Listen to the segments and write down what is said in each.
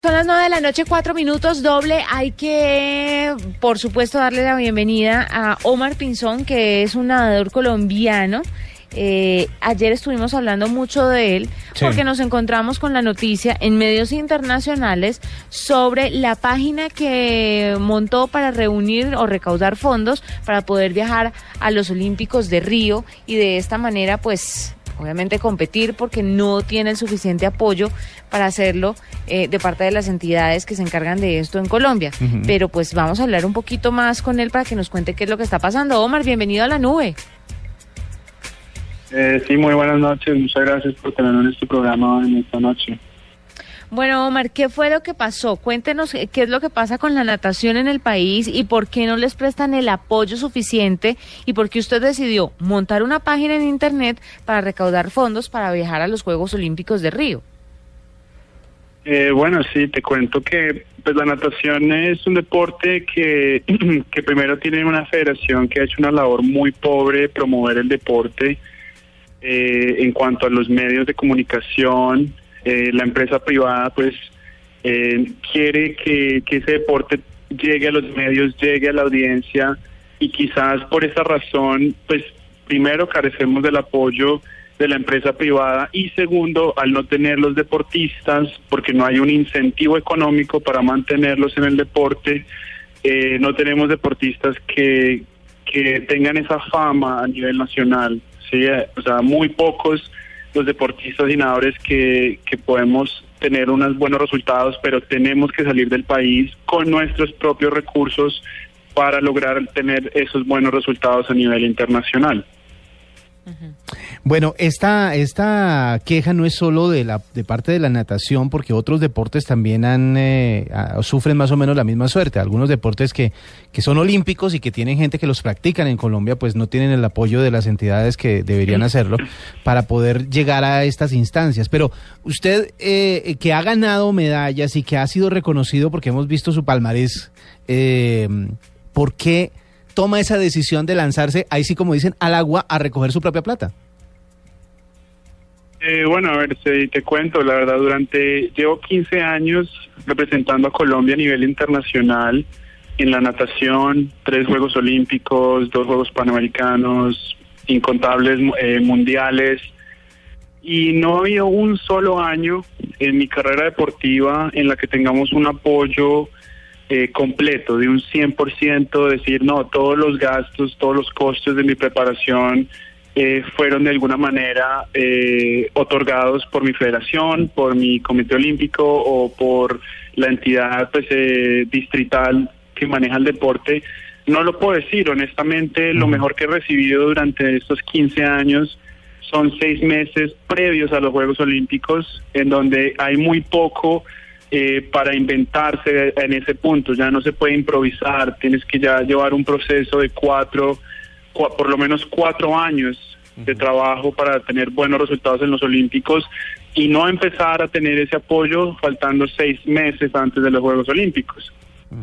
Son las nueve de la noche, cuatro minutos doble. Hay que, por supuesto, darle la bienvenida a Omar Pinzón, que es un nadador colombiano. Eh, ayer estuvimos hablando mucho de él porque nos encontramos con la noticia en medios internacionales sobre la página que montó para reunir o recaudar fondos para poder viajar a los Olímpicos de Río y de esta manera pues obviamente competir porque no tiene el suficiente apoyo para hacerlo eh, de parte de las entidades que se encargan de esto en Colombia. Pero pues vamos a hablar un poquito más con él para que nos cuente qué es lo que está pasando. Omar, bienvenido a la nube. Eh, sí, muy buenas noches. Muchas gracias por tenernos en este programa en esta noche. Bueno, Omar, ¿qué fue lo que pasó? Cuéntenos eh, qué es lo que pasa con la natación en el país y por qué no les prestan el apoyo suficiente y por qué usted decidió montar una página en Internet para recaudar fondos para viajar a los Juegos Olímpicos de Río. Eh, bueno, sí, te cuento que pues la natación es un deporte que, primero tiene una federación que ha hecho una labor muy pobre de promover el deporte eh, en cuanto a los medios de comunicación, eh, la empresa privada pues eh, quiere que, ese deporte llegue a los medios, llegue a la audiencia y quizás por esa razón pues primero carecemos del apoyo de la empresa privada y segundo al no tener los deportistas porque no hay un incentivo económico para mantenerlos en el deporte no tenemos deportistas que, que tengan esa fama a nivel nacional sí, o sea, muy pocos los deportistas y nadadores que, que podemos tener unos buenos resultados, pero tenemos que salir del país con nuestros propios recursos para lograr tener esos buenos resultados a nivel internacional. Bueno, esta, esta queja no es solo de, la, de parte de la natación, porque otros deportes también han, eh, sufren más o menos la misma suerte. Algunos deportes que, que son olímpicos y que tienen gente que los practican en Colombia, pues no tienen el apoyo de las entidades que deberían hacerlo para poder llegar a estas instancias. Pero usted eh, que ha ganado medallas y que ha sido reconocido porque hemos visto su palmarés, eh, ¿por qué? Toma esa decisión de lanzarse, ahí sí como dicen, al agua a recoger su propia plata? Eh, bueno, a ver, te, te cuento, la verdad, durante, llevo 15 años representando a Colombia a nivel internacional en la natación, tres Juegos Olímpicos, dos Juegos Panamericanos, incontables eh, mundiales, y no ha habido un solo año en mi carrera deportiva en la que tengamos un apoyo eh, completo, de un 100%, decir, no, todos los gastos, todos los costos de mi preparación eh, fueron de alguna manera eh, otorgados por mi federación, por mi comité olímpico o por la entidad pues, distrital que maneja el deporte. No lo puedo decir, honestamente, lo mejor que he recibido durante estos 15 años son seis meses previos a los Juegos Olímpicos, en donde hay muy poco eh, para inventarse en ese punto. Ya no se puede improvisar, tienes que ya llevar un proceso de cuatro, por lo menos cuatro años de trabajo para tener buenos resultados en los Olímpicos y no empezar a tener ese apoyo faltando seis meses antes de los Juegos Olímpicos.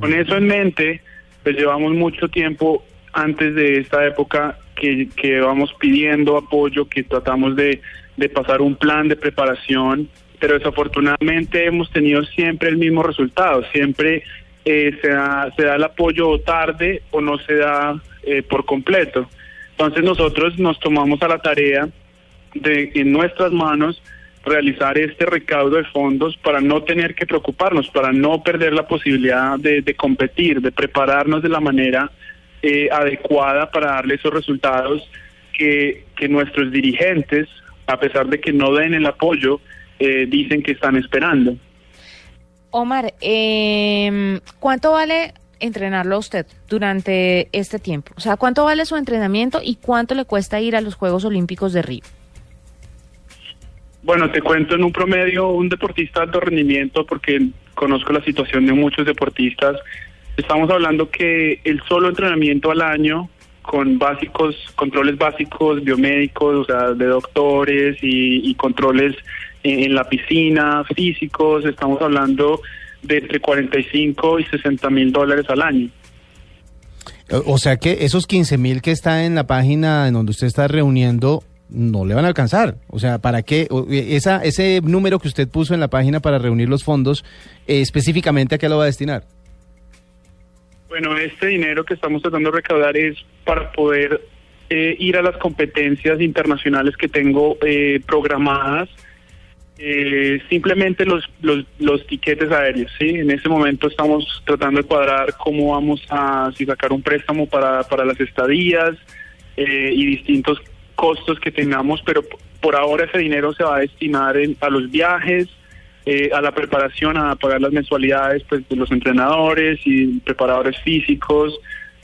Con eso en mente, pues llevamos mucho tiempo antes de esta época que, que vamos pidiendo apoyo, que tratamos de, de pasar un plan de preparación pero desafortunadamente hemos tenido siempre el mismo resultado, siempre eh, se, da, se da el apoyo tarde o no se da eh, por completo. Entonces nosotros nos tomamos a la tarea de en nuestras manos realizar este recaudo de fondos para no tener que preocuparnos, para no perder la posibilidad de, competir, de prepararnos de la manera eh, adecuada para darle esos resultados que, que nuestros dirigentes, a pesar de que no den el apoyo, eh, dicen que están esperando. Omar, eh, ¿cuánto vale entrenarlo a usted durante este tiempo? O sea, ¿cuánto vale su entrenamiento y cuánto le cuesta ir a los Juegos Olímpicos de Río? Bueno, te cuento en un promedio, un deportista de alto rendimiento, porque conozco la situación de muchos deportistas. Estamos hablando que el solo entrenamiento al año, con básicos, controles básicos biomédicos, o sea, de doctores y, y controles en, en la piscina, físicos, estamos hablando de entre 45 y 60 mil dólares al año. O sea que esos 15 mil que está en la página en donde usted está reuniendo no le van a alcanzar. O sea, ¿para qué? Eh, Esa, ese número que usted puso en la página para reunir los fondos, eh, específicamente a qué lo va a destinar. Bueno, este dinero que estamos tratando de recaudar es para poder eh, ir a las competencias internacionales que tengo eh, programadas. Eh, simplemente los, los, los tiquetes aéreos, ¿sí? En ese momento estamos tratando de cuadrar cómo vamos a si sacar un préstamo para, para las estadías eh, y distintos costos que tengamos, pero por ahora ese dinero se va a destinar en- a los viajes, eh, a la preparación, a pagar las mensualidades pues, de los entrenadores y preparadores físicos.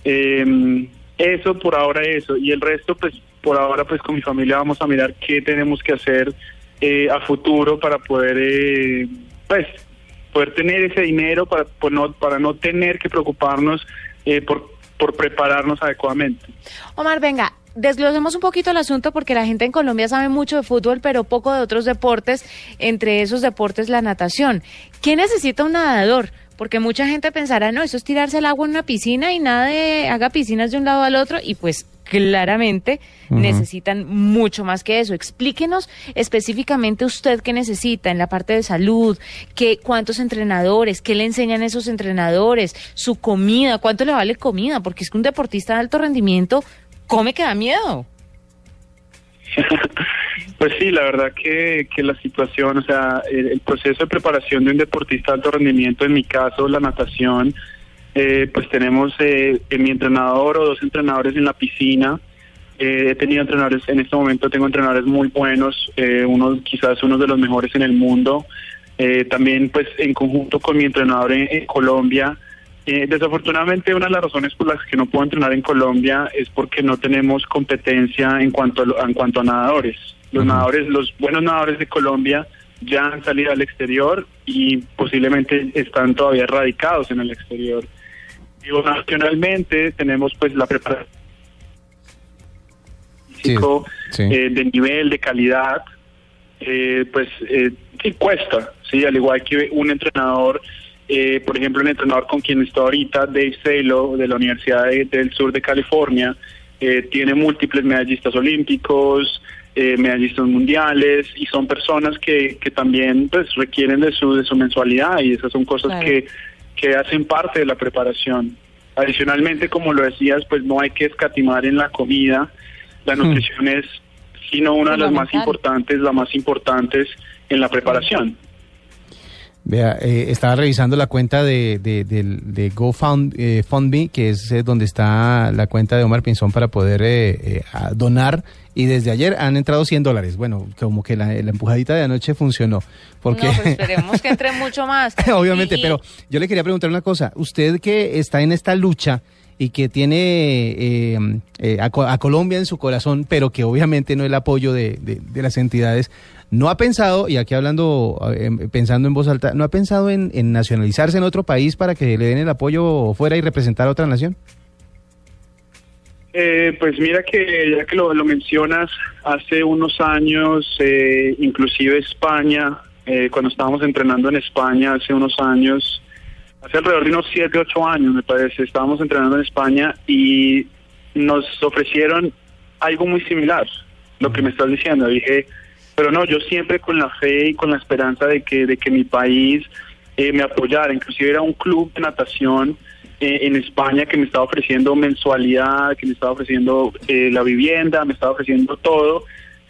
eh, eso por ahora eso. Y el resto, pues por ahora, pues con mi familia vamos a mirar qué tenemos que hacer eh, a futuro para poder, eh, pues, poder tener ese dinero para, no, para no tener que preocuparnos eh, por, por prepararnos adecuadamente. Omar, venga, desglosemos un poquito el asunto porque la gente en Colombia sabe mucho de fútbol, pero poco de otros deportes, entre esos deportes la natación. ¿Qué necesita un nadador? Porque mucha gente pensará, no, eso es tirarse al agua en una piscina y nada haga piscinas de un lado al otro y pues claramente necesitan mucho más que eso. Explíquenos específicamente usted qué necesita en la parte de salud, qué, cuántos entrenadores, qué le enseñan esos entrenadores, su comida, cuánto le vale comida, porque es que un deportista de alto rendimiento come que da miedo. Pues sí, la verdad que, que la situación, o sea, el, el proceso de preparación de un deportista de alto rendimiento, en mi caso la natación, eh, pues tenemos eh, en mi entrenador o dos entrenadores en la piscina. Eh, he tenido entrenadores, en este momento tengo entrenadores muy buenos, eh, unos quizás uno de los mejores en el mundo. Eh, también pues en conjunto con mi entrenador en, en Colombia. Eh, desafortunadamente una de las razones por las que no puedo entrenar en Colombia es porque no tenemos competencia en cuanto a, en cuanto a nadadores. Los nadadores, los buenos nadadores de Colombia ya han salido al exterior y posiblemente están todavía radicados en el exterior. Digo, nacionalmente tenemos pues la preparación físico sí. eh, de nivel, de calidad, eh, pues eh, sí cuesta, sí, al igual que un entrenador, eh, por ejemplo, el entrenador con quien estoy ahorita, Dave Salo, de la Universidad de- del Sur de California, eh, tiene múltiples medallistas olímpicos, eh, medallistas mundiales y son personas que, que también pues requieren de su de su mensualidad y esas son cosas Claro. que que hacen parte de la preparación. Adicionalmente, como lo decías, pues no hay que escatimar en la comida. La nutrición es, sino una de las más importantes, las más importantes en la preparación. Vea, eh, estaba revisando la cuenta de, de, del- de GoFundMe, que es eh, donde está la cuenta de Omar Pinzón para poder eh, eh, donar. Y desde ayer han entrado 100 dólares. Bueno, como que la, la empujadita de anoche funcionó. Porque, No, pues esperemos que entre mucho más. obviamente, Y- y- pero yo le quería preguntar una cosa. Usted que está en esta lucha y que tiene eh, eh, a, Co- a Colombia en su corazón, pero que obviamente no el apoyo de, las entidades, ¿no ha pensado, y aquí hablando, eh, pensando en voz alta, ¿no ha pensado en, en nacionalizarse en otro país para que le den el apoyo fuera y representar a otra nación? Eh, pues mira que ya que lo, lo mencionas, hace unos años, eh, inclusive España, eh, cuando estábamos entrenando en España hace unos años, hace alrededor de unos 7, 8 años me parece, estábamos entrenando en España y nos ofrecieron algo muy similar, lo que me estás diciendo. Dije, pero no, yo siempre con la fe y con la esperanza de que, de que mi país eh, me apoyara, inclusive era un club de natación eh, en España que me estaba ofreciendo mensualidad, que me estaba ofreciendo eh, la vivienda, me estaba ofreciendo todo,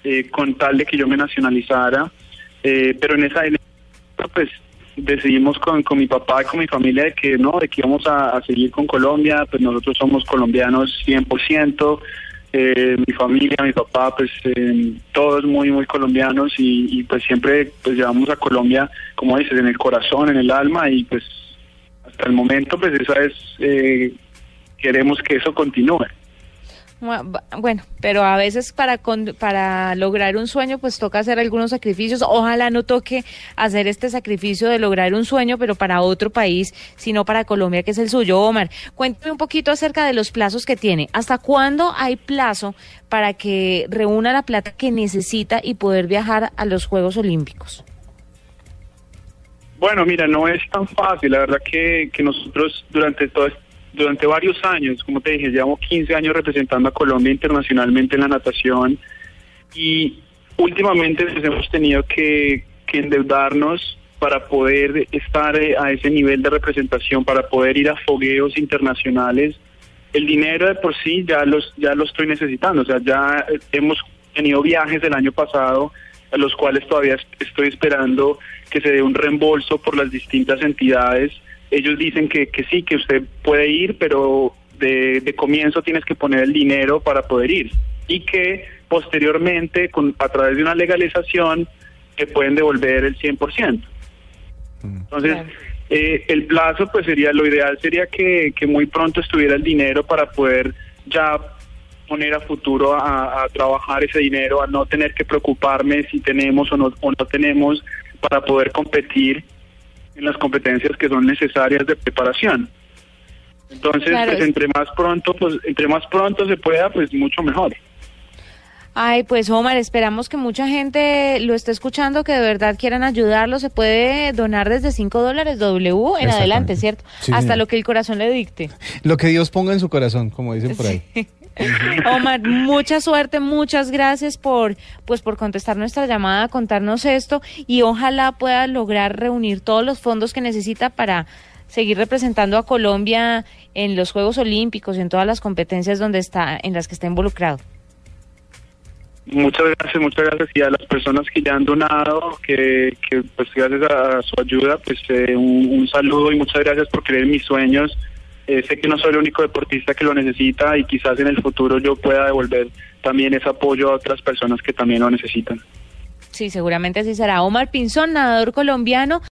eh, con tal de que yo me nacionalizara. Eh, pero en esa, en esa, pues decidimos con, con mi papá y con mi familia de que no, de que íbamos a, seguir con Colombia, pues nosotros somos colombianos 100%, eh, mi familia, mi papá, pues eh, todos muy, muy colombianos y, y, pues siempre pues llevamos a Colombia, como dices, en el corazón, en el alma y pues hasta el momento pues esa es, eh, queremos que eso continúe. Bueno, pero a veces para para lograr un sueño pues toca hacer algunos sacrificios. Ojalá no toque hacer este sacrificio de lograr un sueño, pero para otro país, sino para Colombia que es el suyo. Omar, cuéntame un poquito acerca de los plazos que tiene. ¿Hasta cuándo hay plazo para que reúna la plata que necesita y poder viajar a los Juegos Olímpicos? Bueno, mira, no es tan fácil. La verdad que, que nosotros durante todo este durante varios años, como te dije, llevamos 15 años representando a Colombia internacionalmente en la natación y últimamente hemos tenido que, endeudarnos para poder estar eh, a ese nivel de representación, para poder ir a fogueos internacionales. El dinero de por sí ya los ya lo estoy necesitando, o sea, ya eh, hemos tenido viajes el año pasado a los cuales todavía estoy esperando que se dé un reembolso por las distintas entidades ellos dicen que, que sí, que usted puede ir, pero de, de, comienzo tienes que poner el dinero para poder ir y que posteriormente, con, a través de una legalización, te pueden devolver el 100%. Mm. Entonces, eh, el plazo, pues sería, lo ideal sería que, que muy pronto estuviera el dinero para poder ya poner a futuro a, a, trabajar ese dinero, a no tener que preocuparme si tenemos o no, o no tenemos para poder competir en las competencias que son necesarias de preparación. Entonces, pues entre más pronto, pues entre más pronto se pueda, pues mucho mejor. Ay, pues Omar, esperamos que mucha gente lo esté escuchando, que de verdad quieran ayudarlo. Se puede donar desde 5 dólares W en adelante, ¿cierto? Hasta lo que el corazón le dicte. Lo que Dios ponga en su corazón, como dicen por ahí. Omar, mucha suerte, muchas gracias por pues por contestar nuestra llamada, contarnos esto y ojalá pueda lograr reunir todos los fondos que necesita para seguir representando a Colombia en los Juegos Olímpicos y en todas las competencias donde está en las que está involucrado. Muchas gracias, muchas gracias y a las personas que ya han donado, que, que pues gracias a su ayuda, pues eh, un, un saludo y muchas gracias por creer en mis sueños. Eh, sé que no soy el único deportista que lo necesita y quizás en el futuro yo pueda devolver también ese apoyo a otras personas que también lo necesitan. Sí, seguramente así será. Omar Pinzón, nadador colombiano.